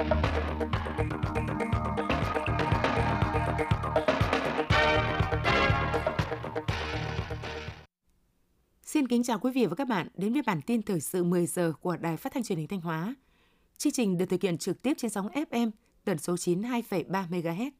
Xin kính chào quý vị và các bạn đến với bản tin thời sự 10 giờ của Đài Phát thanh Truyền hình Thanh Hóa. Chương trình được thực hiện trực tiếp trên sóng FM tần số 92,3 MHz.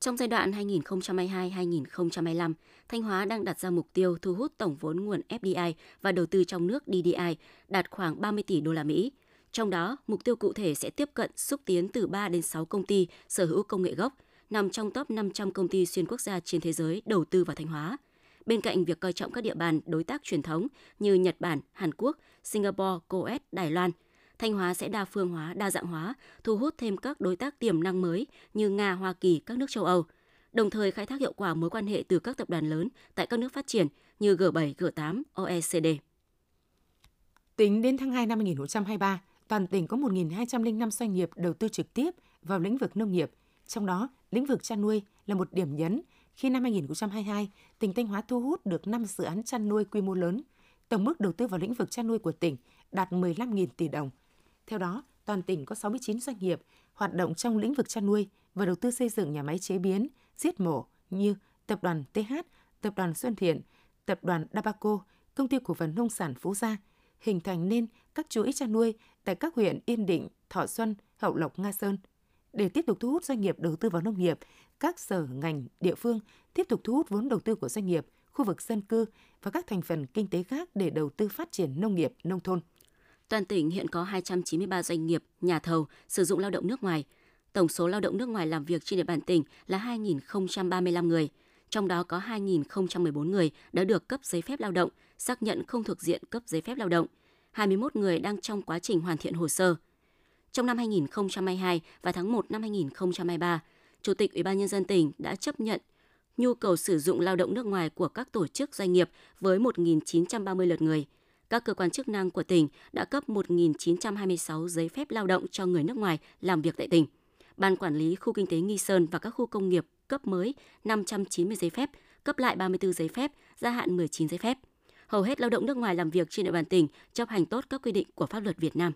Trong giai đoạn 2022-2025, Thanh Hóa đang đặt ra mục tiêu thu hút tổng vốn nguồn FDI và đầu tư trong nước DDI đạt khoảng 30 tỷ đô la Mỹ. Trong đó, mục tiêu cụ thể sẽ tiếp cận xúc tiến từ 3 đến 6 công ty sở hữu công nghệ gốc, nằm trong top 500 công ty xuyên quốc gia trên thế giới đầu tư vào Thanh Hóa. Bên cạnh việc coi trọng các địa bàn đối tác truyền thống như Nhật Bản, Hàn Quốc, Singapore, Coes, Đài Loan, Thanh Hóa sẽ đa phương hóa, đa dạng hóa, thu hút thêm các đối tác tiềm năng mới như Nga, Hoa Kỳ, các nước châu Âu, đồng thời khai thác hiệu quả mối quan hệ từ các tập đoàn lớn tại các nước phát triển như G7, G8, OECD. Tính đến tháng 2 năm 2023, toàn tỉnh có 1.205 doanh nghiệp đầu tư trực tiếp vào lĩnh vực nông nghiệp, trong đó lĩnh vực chăn nuôi là một điểm nhấn khi năm 2022, tỉnh Thanh Hóa thu hút được 5 dự án chăn nuôi quy mô lớn. Tổng mức đầu tư vào lĩnh vực chăn nuôi của tỉnh đạt 15.000 tỷ đồng. Theo đó, toàn tỉnh có 69 doanh nghiệp hoạt động trong lĩnh vực chăn nuôi và đầu tư xây dựng nhà máy chế biến, giết mổ như Tập đoàn TH, Tập đoàn Xuân Thiện, Tập đoàn Dabaco, Công ty Cổ phần Nông sản Phú Gia, hình thành nên các chuỗi chăn nuôi tại các huyện Yên Định, Thọ Xuân, Hậu Lộc, Nga Sơn. Để tiếp tục thu hút doanh nghiệp đầu tư vào nông nghiệp, các sở ngành địa phương tiếp tục thu hút vốn đầu tư của doanh nghiệp, khu vực dân cư và các thành phần kinh tế khác để đầu tư phát triển nông nghiệp, nông thôn. Toàn tỉnh hiện có 293 doanh nghiệp, nhà thầu sử dụng lao động nước ngoài. Tổng số lao động nước ngoài làm việc trên địa bàn tỉnh là 2.035 người, trong đó có 2.014 người đã được cấp giấy phép lao động, xác nhận không thuộc diện cấp giấy phép lao động. 21 người đang trong quá trình hoàn thiện hồ sơ. Trong năm 2022 và tháng 1 năm 2023, Chủ tịch Ủy ban nhân dân tỉnh đã chấp nhận nhu cầu sử dụng lao động nước ngoài của các tổ chức doanh nghiệp với 1.930 lượt người. Các cơ quan chức năng của tỉnh đã cấp 1.926 giấy phép lao động cho người nước ngoài làm việc tại tỉnh. Ban quản lý khu kinh tế Nghi Sơn và các khu công nghiệp cấp mới 590 giấy phép, cấp lại 34 giấy phép, gia hạn 19 giấy phép. Hầu hết lao động nước ngoài làm việc trên địa bàn tỉnh chấp hành tốt các quy định của pháp luật Việt Nam.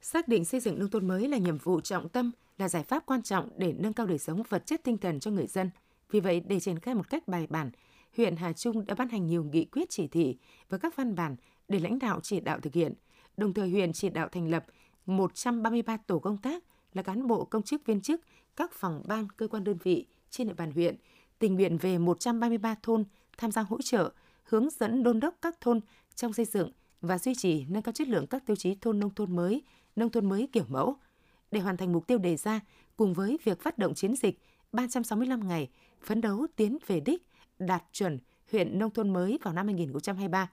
Xác định xây dựng nông thôn mới là nhiệm vụ trọng tâm, là giải pháp quan trọng để nâng cao đời sống vật chất tinh thần cho người dân. Vì vậy, để triển khai một cách bài bản, huyện Hà Trung đã ban hành nhiều nghị quyết chỉ thị và các văn bản để lãnh đạo chỉ đạo thực hiện. Đồng thời huyện chỉ đạo thành lập 133 tổ công tác là cán bộ công chức viên chức các phòng ban cơ quan đơn vị trên địa bàn huyện, tình nguyện về 133 thôn tham gia hỗ trợ, hướng dẫn đôn đốc các thôn trong xây dựng và duy trì nâng cao chất lượng các tiêu chí thôn nông thôn mới, nông thôn mới kiểu mẫu. Để hoàn thành mục tiêu đề ra, cùng với việc phát động chiến dịch 365 ngày, phấn đấu tiến về đích, đạt chuẩn huyện nông thôn mới vào năm 2023.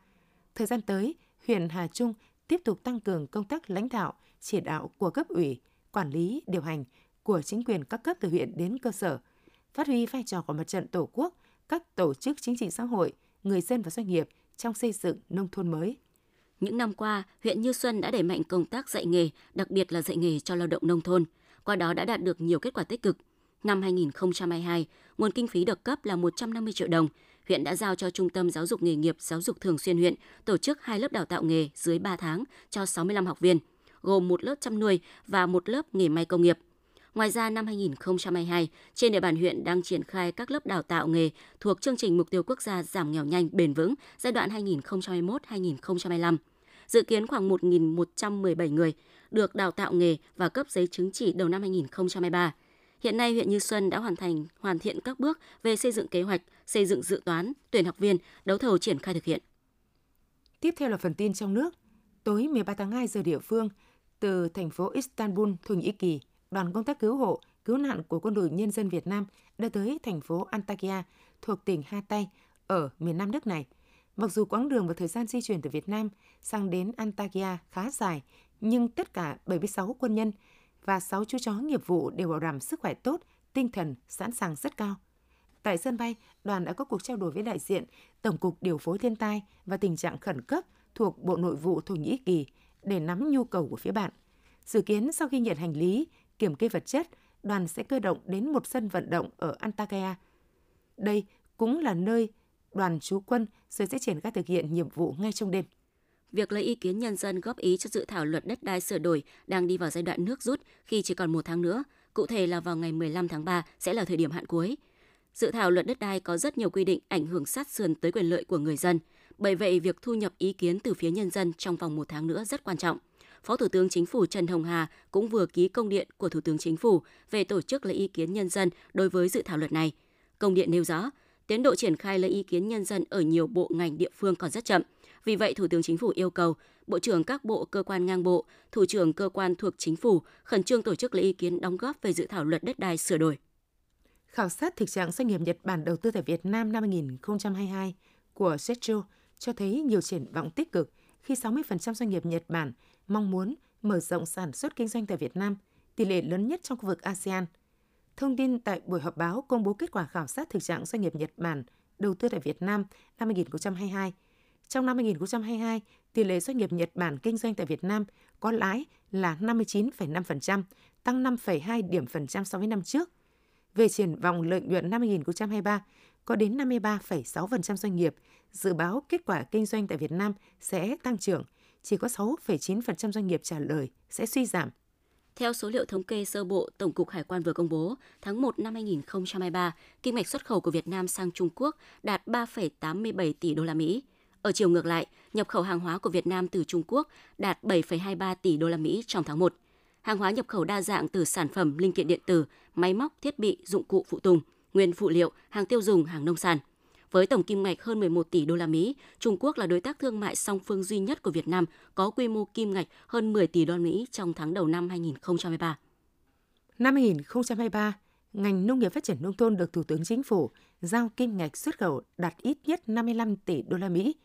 Thời gian tới, huyện Hà Trung tiếp tục tăng cường công tác lãnh đạo, chỉ đạo của cấp ủy, quản lý, điều hành của chính quyền các cấp từ huyện đến cơ sở, phát huy vai trò của mặt trận Tổ quốc, các tổ chức chính trị xã hội, người dân và doanh nghiệp trong xây dựng nông thôn mới. Những năm qua, huyện Như Xuân đã đẩy mạnh công tác dạy nghề, đặc biệt là dạy nghề cho lao động nông thôn. Qua đó đã đạt được nhiều kết quả tích cực. Năm 2022, nguồn kinh phí được cấp là 150 triệu đồng. Huyện đã giao cho Trung tâm Giáo dục nghề nghiệp Giáo dục Thường xuyên huyện tổ chức hai lớp đào tạo nghề dưới 3 tháng cho 65 học viên, gồm một lớp chăm nuôi và một lớp nghề may công nghiệp. Ngoài ra, năm 2022, trên địa bàn huyện đang triển khai các lớp đào tạo nghề thuộc chương trình Mục tiêu Quốc gia giảm nghèo nhanh bền vững giai đoạn 2021-2025. Dự kiến khoảng 1.117 người được đào tạo nghề và cấp giấy chứng chỉ đầu năm 2023. Hiện nay, huyện Như Xuân đã hoàn thành hoàn thiện các bước về xây dựng kế hoạch, xây dựng dự toán, tuyển học viên, đấu thầu triển khai thực hiện. Tiếp theo là phần tin trong nước. Tối 13 tháng 2 giờ địa phương, từ thành phố Istanbul, Thổ Nhĩ Kỳ, đoàn công tác cứu hộ, cứu nạn của Quân đội Nhân dân Việt Nam đã tới thành phố Antakya thuộc tỉnh Hatay ở miền Nam nước này. Mặc dù quãng đường và thời gian di chuyển từ Việt Nam sang đến Antakya khá dài, nhưng tất cả 76 quân nhân và 6 chú chó nghiệp vụ đều bảo đảm sức khỏe tốt, tinh thần sẵn sàng rất cao. Tại sân bay, đoàn đã có cuộc trao đổi với đại diện Tổng cục Điều phối Thiên tai và Tình trạng khẩn cấp thuộc Bộ Nội vụ Thổ Nhĩ Kỳ để nắm nhu cầu của phía bạn. Dự kiến sau khi nhận hành lý, kiểm kê vật chất, đoàn sẽ cơ động đến một sân vận động ở Antakya. Đây cũng là nơi đoàn trú quân rồi sẽ triển khai thực hiện nhiệm vụ ngay trong đêm. việc lấy ý kiến nhân dân góp ý cho dự thảo luật đất đai sửa đổi đang đi vào giai đoạn nước rút khi chỉ còn một tháng nữa, cụ thể là vào ngày 15 tháng 3 sẽ là thời điểm hạn cuối. Dự thảo luật đất đai có rất nhiều quy định ảnh hưởng sát sườn tới quyền lợi của người dân. Bởi vậy, việc thu nhập ý kiến từ phía nhân dân trong vòng một tháng nữa rất quan trọng. Phó Thủ tướng Chính phủ Trần Hồng Hà cũng vừa ký công điện của Thủ tướng Chính phủ về tổ chức lấy ý kiến nhân dân đối với dự thảo luật này. Công điện nêu rõ, tiến độ triển khai lấy ý kiến nhân dân ở nhiều bộ ngành địa phương còn rất chậm. Vì vậy, Thủ tướng Chính phủ yêu cầu Bộ trưởng các bộ cơ quan ngang bộ, Thủ trưởng cơ quan thuộc Chính phủ khẩn trương tổ chức lấy ý kiến đóng góp về dự thảo luật đất đai sửa đổi. Khảo sát thực trạng doanh nghiệp Nhật Bản đầu tư tại Việt Nam năm 2022 của Setro cho thấy nhiều triển vọng tích cực khi 60% doanh nghiệp Nhật Bản mong muốn mở rộng sản xuất kinh doanh tại Việt Nam, tỷ lệ lớn nhất trong khu vực ASEAN. Thông tin tại buổi họp báo công bố kết quả khảo sát thực trạng doanh nghiệp Nhật Bản đầu tư tại Việt Nam năm 2022. Trong năm 2022, tỷ lệ doanh nghiệp Nhật Bản kinh doanh tại Việt Nam có lãi là 59,5%, tăng 5,2 điểm phần trăm so với năm trước. Về triển vọng lợi nhuận năm 2023, có đến 53,6% doanh nghiệp dự báo kết quả kinh doanh tại Việt Nam sẽ tăng trưởng, chỉ có 6,9% doanh nghiệp trả lời sẽ suy giảm. Theo số liệu thống kê sơ bộ Tổng cục Hải quan vừa công bố, tháng 1 năm 2023, kim ngạch xuất khẩu của Việt Nam sang Trung Quốc đạt 3,87 tỷ đô la Mỹ. Ở chiều ngược lại, nhập khẩu hàng hóa của Việt Nam từ Trung Quốc đạt 7,23 tỷ đô la Mỹ trong tháng 1. Hàng hóa nhập khẩu đa dạng từ sản phẩm linh kiện điện tử, máy móc, thiết bị, dụng cụ phụ tùng, nguyên phụ liệu, hàng tiêu dùng, hàng nông sản. Với tổng kim ngạch hơn 11 tỷ đô la Mỹ, Trung Quốc là đối tác thương mại song phương duy nhất của Việt Nam có quy mô kim ngạch hơn 10 tỷ đô la Mỹ trong tháng đầu năm 2023. Năm 2023, ngành nông nghiệp phát triển nông thôn được Thủ tướng Chính phủ giao kim ngạch xuất khẩu đạt ít nhất 55 tỷ đô la Mỹ.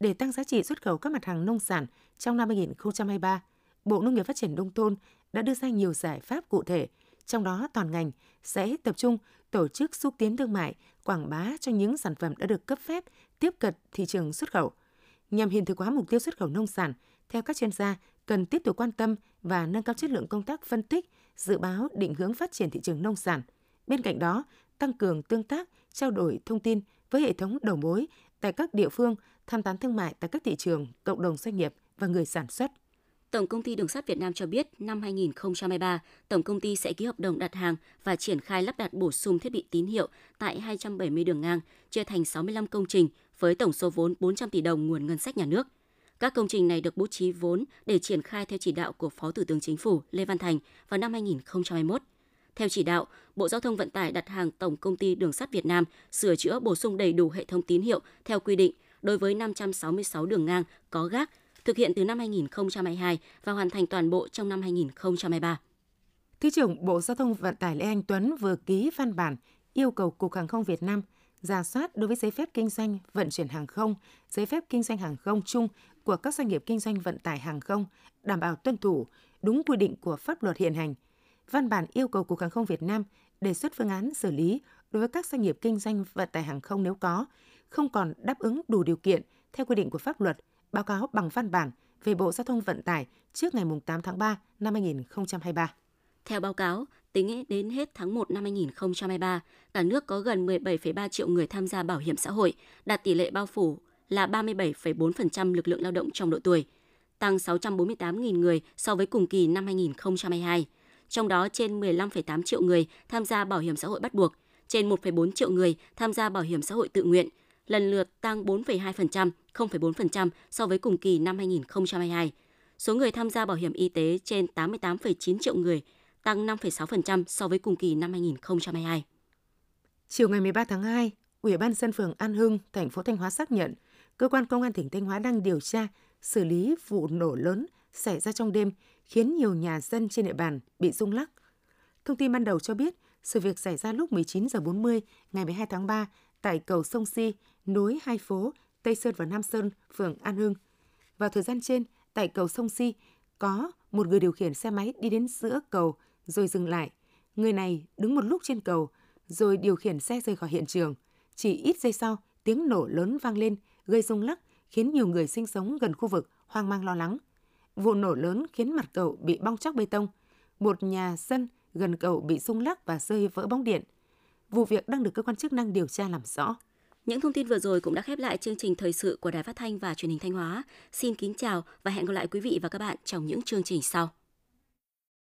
Để tăng giá trị xuất khẩu các mặt hàng nông sản trong năm 2023, Bộ Nông nghiệp Phát triển Nông thôn đã đưa ra nhiều giải pháp cụ thể, trong đó toàn ngành sẽ tập trung tổ chức xúc tiến thương mại, quảng bá cho những sản phẩm đã được cấp phép tiếp cận thị trường xuất khẩu. Nhằm hiện thực hóa mục tiêu xuất khẩu nông sản, theo các chuyên gia, cần tiếp tục quan tâm và nâng cao chất lượng công tác phân tích, dự báo định hướng phát triển thị trường nông sản. Bên cạnh đó, tăng cường tương tác, trao đổi thông tin với hệ thống đầu mối tại các địa phương, tham tán thương mại tại các thị trường, cộng đồng doanh nghiệp và người sản xuất. Tổng công ty Đường sắt Việt Nam cho biết năm 2023, tổng công ty sẽ ký hợp đồng đặt hàng và triển khai lắp đặt bổ sung thiết bị tín hiệu tại 270 đường ngang, chia thành 65 công trình với tổng số vốn 400 tỷ đồng nguồn ngân sách nhà nước. Các công trình này được bố trí vốn để triển khai theo chỉ đạo của Phó Thủ tướng Chính phủ Lê Văn Thành vào năm 2021. Theo chỉ đạo, Bộ Giao thông Vận tải đặt hàng Tổng công ty Đường sắt Việt Nam sửa chữa bổ sung đầy đủ hệ thống tín hiệu theo quy định đối với 566 đường ngang có gác thực hiện từ năm 2022 và hoàn thành toàn bộ trong năm 2023. Thứ trưởng Bộ Giao thông Vận tải Lê Anh Tuấn vừa ký văn bản yêu cầu Cục Hàng không Việt Nam giả soát đối với giấy phép kinh doanh vận chuyển hàng không, giấy phép kinh doanh hàng không chung của các doanh nghiệp kinh doanh vận tải hàng không, đảm bảo tuân thủ đúng quy định của pháp luật hiện hành. Văn bản yêu cầu Cục Hàng không Việt Nam đề xuất phương án xử lý đối với các doanh nghiệp kinh doanh vận tải hàng không nếu có, không còn đáp ứng đủ điều kiện theo quy định của pháp luật báo cáo bằng văn bản về Bộ Giao thông Vận tải trước ngày 8 tháng 3 năm 2023. Theo báo cáo, tính đến hết tháng 1 năm 2023, cả nước có gần 17,3 triệu người tham gia bảo hiểm xã hội, đạt tỷ lệ bao phủ là 37,4% lực lượng lao động trong độ tuổi, tăng 648.000 người so với cùng kỳ năm 2022. Trong đó trên 15,8 triệu người tham gia bảo hiểm xã hội bắt buộc, trên 1,4 triệu người tham gia bảo hiểm xã hội tự nguyện, lần lượt tăng 4,2%, 0,4% so với cùng kỳ năm 2022. Số người tham gia bảo hiểm y tế trên 88,9 triệu người, tăng 5,6% so với cùng kỳ năm 2022. Chiều ngày 13 tháng 2, Ủy ban dân phường An Hưng, thành phố Thanh Hóa xác nhận, cơ quan công an tỉnh Thanh Hóa đang điều tra xử lý vụ nổ lớn xảy ra trong đêm khiến nhiều nhà dân trên địa bàn bị rung lắc. Thông tin ban đầu cho biết, sự việc xảy ra lúc 19 giờ 40 ngày 12 tháng 3 tại cầu sông Si, nối hai phố Tây Sơn và Nam Sơn, phường An Hưng. Vào thời gian trên, tại cầu sông Si, có một người điều khiển xe máy đi đến giữa cầu rồi dừng lại. Người này đứng một lúc trên cầu rồi điều khiển xe rời khỏi hiện trường. Chỉ ít giây sau, tiếng nổ lớn vang lên, gây rung lắc, khiến nhiều người sinh sống gần khu vực hoang mang lo lắng. Vụ nổ lớn khiến mặt cầu bị bong chóc bê tông. Một nhà dân gần cầu bị rung lắc và rơi vỡ bóng điện. Vụ việc đang được cơ quan chức năng điều tra làm rõ. Những thông tin vừa rồi cũng đã khép lại chương trình thời sự của Đài Phát thanh và Truyền hình Thanh Hóa. Xin kính chào và hẹn gặp lại quý vị và các bạn trong những chương trình sau.